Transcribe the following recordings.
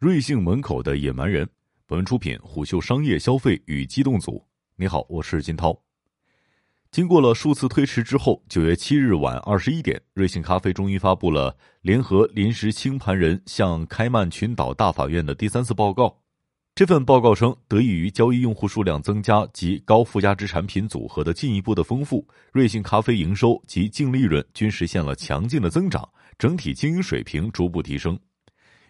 瑞幸门口的野蛮人。本文出品虎嗅商业消费与机动组。你好，我是金涛。经过了数次推迟之后，九月七日晚二十一点，瑞幸咖啡终于发布了联合临时清盘人向开曼群岛大法院的第三次报告。这份报告称，得益于交易用户数量增加及高附加值产品组合的进一步的丰富，瑞幸咖啡营收及净利润均实现了强劲的增长，整体经营水平逐步提升。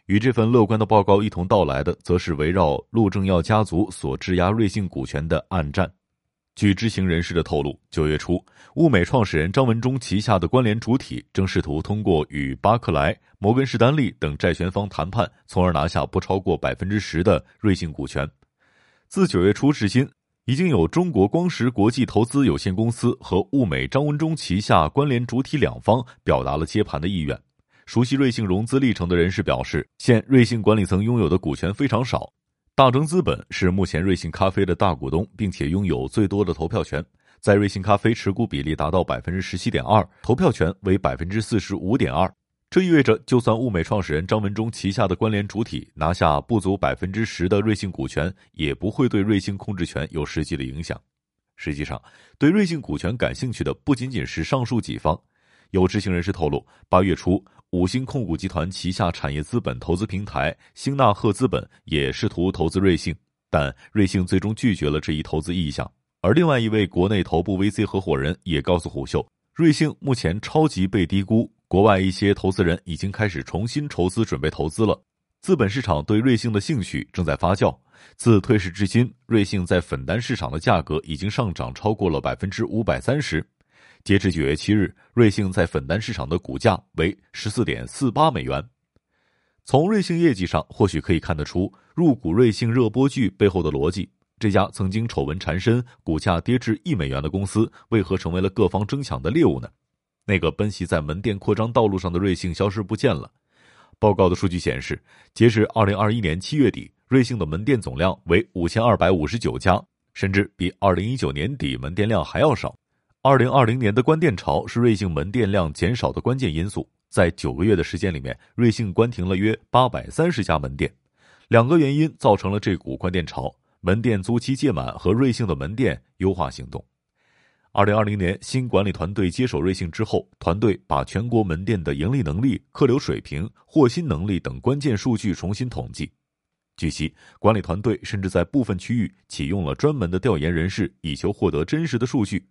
与这份乐观的报告一同到来的，则是围绕陆正耀家族所质押瑞幸股权的暗战。据知情人士的透露，九月初，物美创始人张文中旗下的关联主体正试图通过与巴克莱、摩根士丹利等债权方谈判，从而拿下不超过百分之十的瑞幸股权。自九月初至今，已经有中国光石国际投资有限公司和物美张文中旗下关联主体两方表达了接盘的意愿。熟悉瑞幸融资历程的人士表示，现瑞幸管理层拥有的股权非常少。大正资本是目前瑞幸咖啡的大股东，并且拥有最多的投票权，在瑞幸咖啡持股比例达到百分之十七点二，投票权为百分之四十五点二。这意味着，就算物美创始人张文中旗下的关联主体拿下不足百分之十的瑞幸股权，也不会对瑞幸控制权有实际的影响。实际上，对瑞幸股权感兴趣的不仅仅是上述几方。有知情人士透露，八月初。五星控股集团旗下产业资本投资平台星纳赫资本也试图投资瑞幸，但瑞幸最终拒绝了这一投资意向。而另外一位国内头部 VC 合伙人也告诉虎嗅，瑞幸目前超级被低估，国外一些投资人已经开始重新筹资，准备投资了。资本市场对瑞幸的兴趣正在发酵。自退市至今，瑞幸在粉单市场的价格已经上涨超过了百分之五百三十。截至九月七日，瑞幸在粉单市场的股价为十四点四八美元。从瑞幸业绩上，或许可以看得出入股瑞幸热播剧背后的逻辑。这家曾经丑闻缠身、股价跌至一美元的公司，为何成为了各方争抢的猎物呢？那个奔袭在门店扩张道路上的瑞幸消失不见了。报告的数据显示，截至二零二一年七月底，瑞幸的门店总量为五千二百五十九家，甚至比二零一九年底门店量还要少。二零二零年的关店潮是瑞幸门店量减少的关键因素。在九个月的时间里面，瑞幸关停了约八百三十家门店。两个原因造成了这股关店潮：门店租期届满和瑞幸的门店优化行动。二零二零年新管理团队接手瑞幸之后，团队把全国门店的盈利能力、客流水平、获新能力等关键数据重新统计。据悉，管理团队甚至在部分区域启用了专门的调研人士，以求获得真实的数据。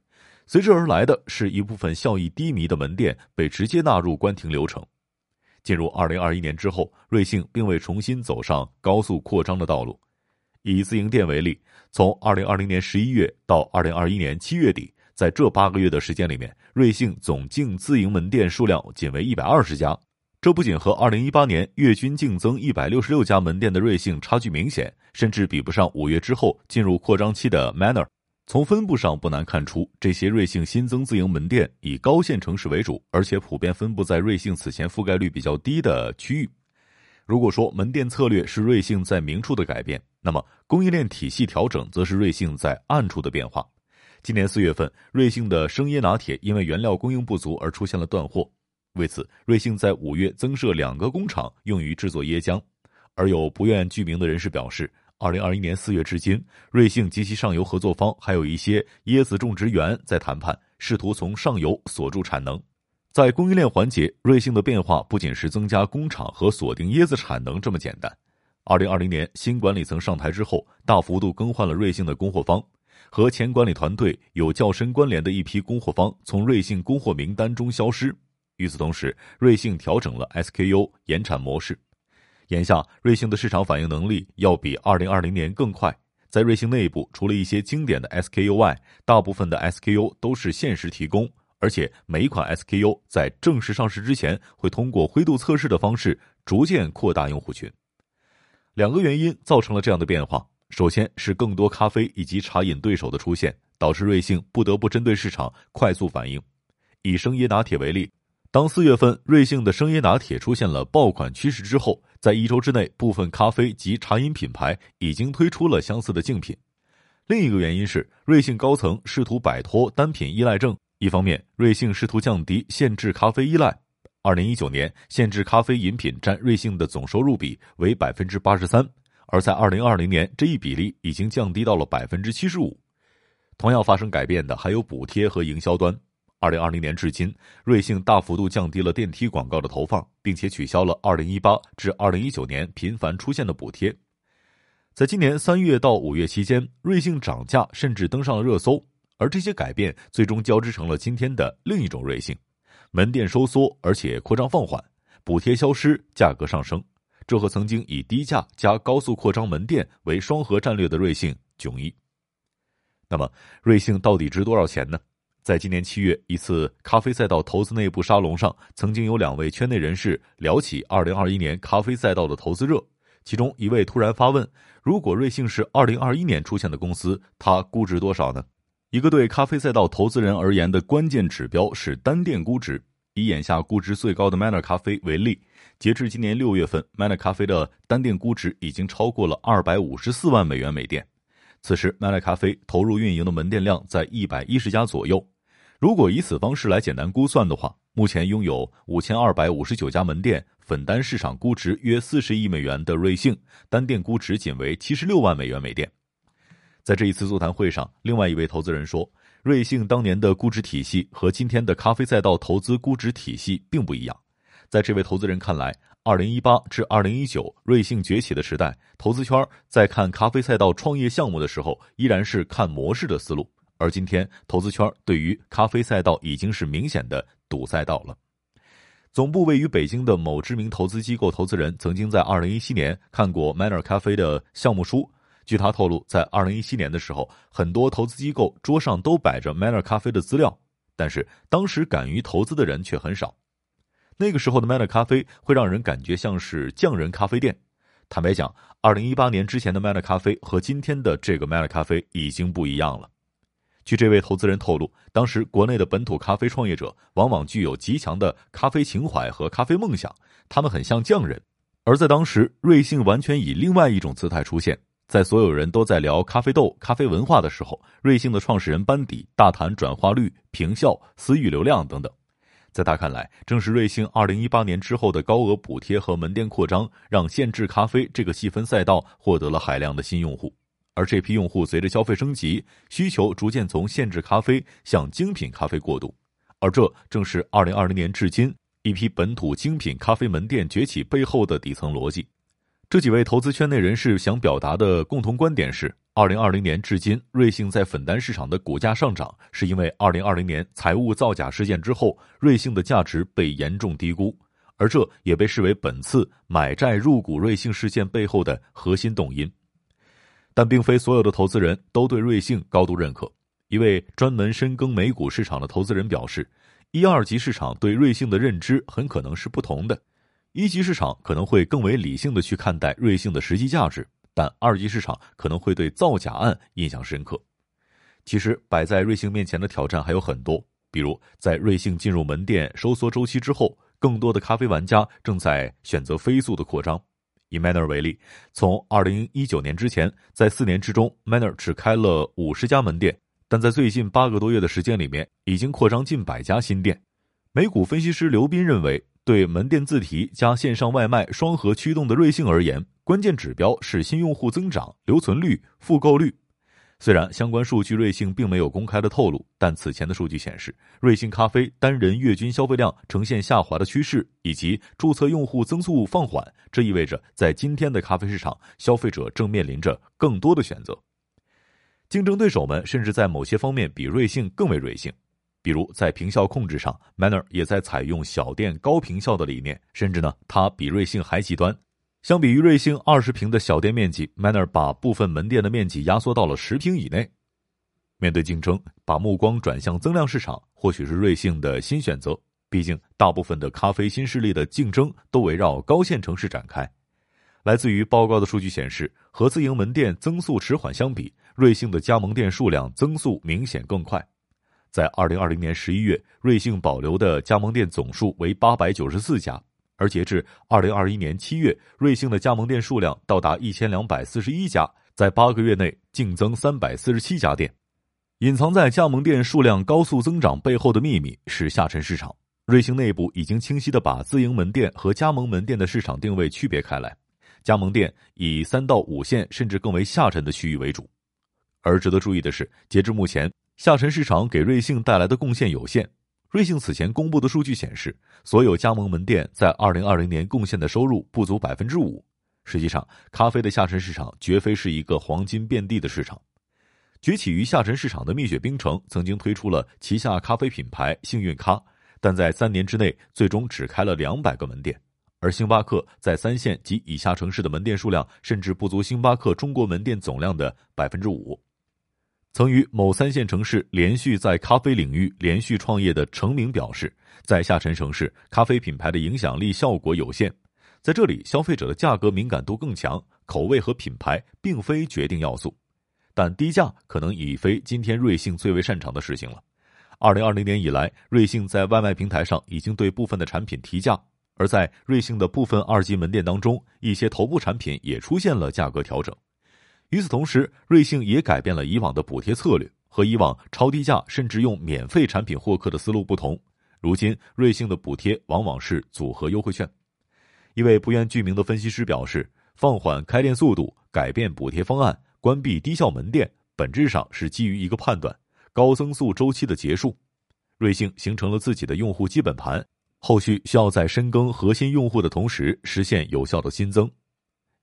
随之而来的是一部分效益低迷的门店被直接纳入关停流程。进入二零二一年之后，瑞幸并未重新走上高速扩张的道路。以自营店为例，从二零二零年十一月到二零二一年七月底，在这八个月的时间里面，瑞幸总净自营门店数量仅为一百二十家。这不仅和二零一八年月均净增一百六十六家门店的瑞幸差距明显，甚至比不上五月之后进入扩张期的 Manner。从分布上不难看出，这些瑞幸新增自营门店以高线城市为主，而且普遍分布在瑞幸此前覆盖率比较低的区域。如果说门店策略是瑞幸在明处的改变，那么供应链体系调整则是瑞幸在暗处的变化。今年四月份，瑞幸的生椰拿铁因为原料供应不足而出现了断货，为此，瑞幸在五月增设两个工厂用于制作椰浆，而有不愿具名的人士表示。二零二一年四月至今，瑞幸及其上游合作方还有一些椰子种植园在谈判，试图从上游锁住产能。在供应链环节，瑞幸的变化不仅是增加工厂和锁定椰子产能这么简单。二零二零年新管理层上台之后，大幅度更换了瑞幸的供货方，和前管理团队有较深关联的一批供货方从瑞幸供货名单中消失。与此同时，瑞幸调整了 SKU 延产模式。眼下，瑞幸的市场反应能力要比二零二零年更快。在瑞幸内部，除了一些经典的 SKU 外，大部分的 SKU 都是限时提供，而且每一款 SKU 在正式上市之前，会通过灰度测试的方式逐渐扩大用户群。两个原因造成了这样的变化：首先是更多咖啡以及茶饮对手的出现，导致瑞幸不得不针对市场快速反应。以生椰拿铁为例。当四月份瑞幸的生椰拿铁出现了爆款趋势之后，在一周之内，部分咖啡及茶饮品牌已经推出了相似的竞品。另一个原因是，瑞幸高层试图摆脱单品依赖症。一方面，瑞幸试图降低限制咖啡依赖；二零一九年，限制咖啡饮品占瑞幸的总收入比为百分之八十三，而在二零二零年，这一比例已经降低到了百分之七十五。同样发生改变的还有补贴和营销端。二零二零年至今，瑞幸大幅度降低了电梯广告的投放，并且取消了二零一八至二零一九年频繁出现的补贴。在今年三月到五月期间，瑞幸涨价甚至登上了热搜，而这些改变最终交织成了今天的另一种瑞幸：门店收缩，而且扩张放缓，补贴消失，价格上升。这和曾经以低价加高速扩张门店为双核战略的瑞幸迥异。那么，瑞幸到底值多少钱呢？在今年七月一次咖啡赛道投资内部沙龙上，曾经有两位圈内人士聊起二零二一年咖啡赛道的投资热。其中一位突然发问：“如果瑞幸是二零二一年出现的公司，它估值多少呢？”一个对咖啡赛道投资人而言的关键指标是单店估值。以眼下估值最高的 Manner 咖啡为例，截至今年六月份，Manner 咖啡的单店估值已经超过了二百五十四万美元每店。此时，Manner 咖啡投入运营的门店量在一百一十家左右。如果以此方式来简单估算的话，目前拥有五千二百五十九家门店。粉单市场估值约四十亿美元的瑞幸，单店估值仅为七十六万美元每店。在这一次座谈会上，另外一位投资人说，瑞幸当年的估值体系和今天的咖啡赛道投资估值体系并不一样。在这位投资人看来，二零一八至二零一九瑞幸崛起的时代，投资圈在看咖啡赛道创业项目的时候，依然是看模式的思路，而今天投资圈对于咖啡赛道已经是明显的堵赛道了。总部位于北京的某知名投资机构投资人曾经在二零一七年看过 Manner 咖啡的项目书。据他透露，在二零一七年的时候，很多投资机构桌上都摆着 Manner 咖啡的资料，但是当时敢于投资的人却很少。那个时候的 Manner 咖啡会让人感觉像是匠人咖啡店。坦白讲，二零一八年之前的 Manner 咖啡和今天的这个 Manner 咖啡已经不一样了。据这位投资人透露，当时国内的本土咖啡创业者往往具有极强的咖啡情怀和咖啡梦想，他们很像匠人。而在当时，瑞幸完全以另外一种姿态出现在所有人都在聊咖啡豆、咖啡文化的时候，瑞幸的创始人班底大谈转化率、平效、私域流量等等。在他看来，正是瑞幸二零一八年之后的高额补贴和门店扩张，让限制咖啡这个细分赛道获得了海量的新用户。而这批用户随着消费升级，需求逐渐从限制咖啡向精品咖啡过渡，而这正是二零二零年至今一批本土精品咖啡门店崛起背后的底层逻辑。这几位投资圈内人士想表达的共同观点是：二零二零年至今，瑞幸在粉单市场的股价上涨，是因为二零二零年财务造假事件之后，瑞幸的价值被严重低估，而这也被视为本次买债入股瑞幸事件背后的核心动因。但并非所有的投资人都对瑞幸高度认可。一位专门深耕美股市场的投资人表示，一二级市场对瑞幸的认知很可能是不同的。一级市场可能会更为理性的去看待瑞幸的实际价值，但二级市场可能会对造假案印象深刻。其实摆在瑞幸面前的挑战还有很多，比如在瑞幸进入门店收缩周期之后，更多的咖啡玩家正在选择飞速的扩张。以 Manner 为例，从二零一九年之前，在四年之中，Manner 只开了五十家门店，但在最近八个多月的时间里面，已经扩张近百家新店。美股分析师刘斌认为，对门店自提加线上外卖双核驱动的瑞幸而言，关键指标是新用户增长、留存率、复购率。虽然相关数据瑞幸并没有公开的透露，但此前的数据显示，瑞幸咖啡单人月均消费量呈现下滑的趋势，以及注册用户增速放缓。这意味着，在今天的咖啡市场，消费者正面临着更多的选择。竞争对手们甚至在某些方面比瑞幸更为瑞幸，比如在平效控制上，Manner 也在采用小店高平效的理念，甚至呢，它比瑞幸还极端。相比于瑞幸二十平的小店面积，Manner 把部分门店的面积压缩到了十平以内。面对竞争，把目光转向增量市场，或许是瑞幸的新选择。毕竟，大部分的咖啡新势力的竞争都围绕高线城市展开。来自于报告的数据显示，和自营门店增速迟缓相比，瑞幸的加盟店数量增速明显更快。在二零二零年十一月，瑞幸保留的加盟店总数为八百九十四家。而截至二零二一年七月，瑞幸的加盟店数量到达一千两百四十一家，在八个月内净增三百四十七家店。隐藏在加盟店数量高速增长背后的秘密是下沉市场。瑞幸内部已经清晰的把自营门店和加盟门店的市场定位区别开来，加盟店以三到五线甚至更为下沉的区域为主。而值得注意的是，截至目前，下沉市场给瑞幸带来的贡献有限。瑞幸此前公布的数据显示，所有加盟门店在二零二零年贡献的收入不足百分之五。实际上，咖啡的下沉市场绝非是一个黄金遍地的市场。崛起于下沉市场的蜜雪冰城曾经推出了旗下咖啡品牌幸运咖。但在三年之内，最终只开了两百个门店，而星巴克在三线及以下城市的门店数量甚至不足星巴克中国门店总量的百分之五。曾于某三线城市连续在咖啡领域连续创业的程明表示，在下沉城市，咖啡品牌的影响力效果有限，在这里，消费者的价格敏感度更强，口味和品牌并非决定要素，但低价可能已非今天瑞幸最为擅长的事情了。二零二零年以来，瑞幸在外卖平台上已经对部分的产品提价，而在瑞幸的部分二级门店当中，一些头部产品也出现了价格调整。与此同时，瑞幸也改变了以往的补贴策略，和以往超低价甚至用免费产品获客的思路不同。如今，瑞幸的补贴往往是组合优惠券。一位不愿具名的分析师表示，放缓开店速度、改变补贴方案、关闭低效门店，本质上是基于一个判断。高增速周期的结束，瑞幸形成了自己的用户基本盘，后续需要在深耕核心用户的同时实现有效的新增。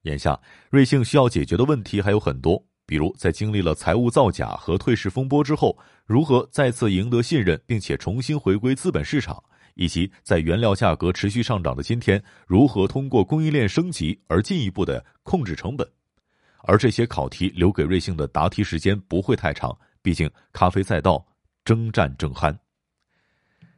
眼下，瑞幸需要解决的问题还有很多，比如在经历了财务造假和退市风波之后，如何再次赢得信任，并且重新回归资本市场，以及在原料价格持续上涨的今天，如何通过供应链升级而进一步的控制成本。而这些考题留给瑞幸的答题时间不会太长。毕竟，咖啡赛道征战正酣。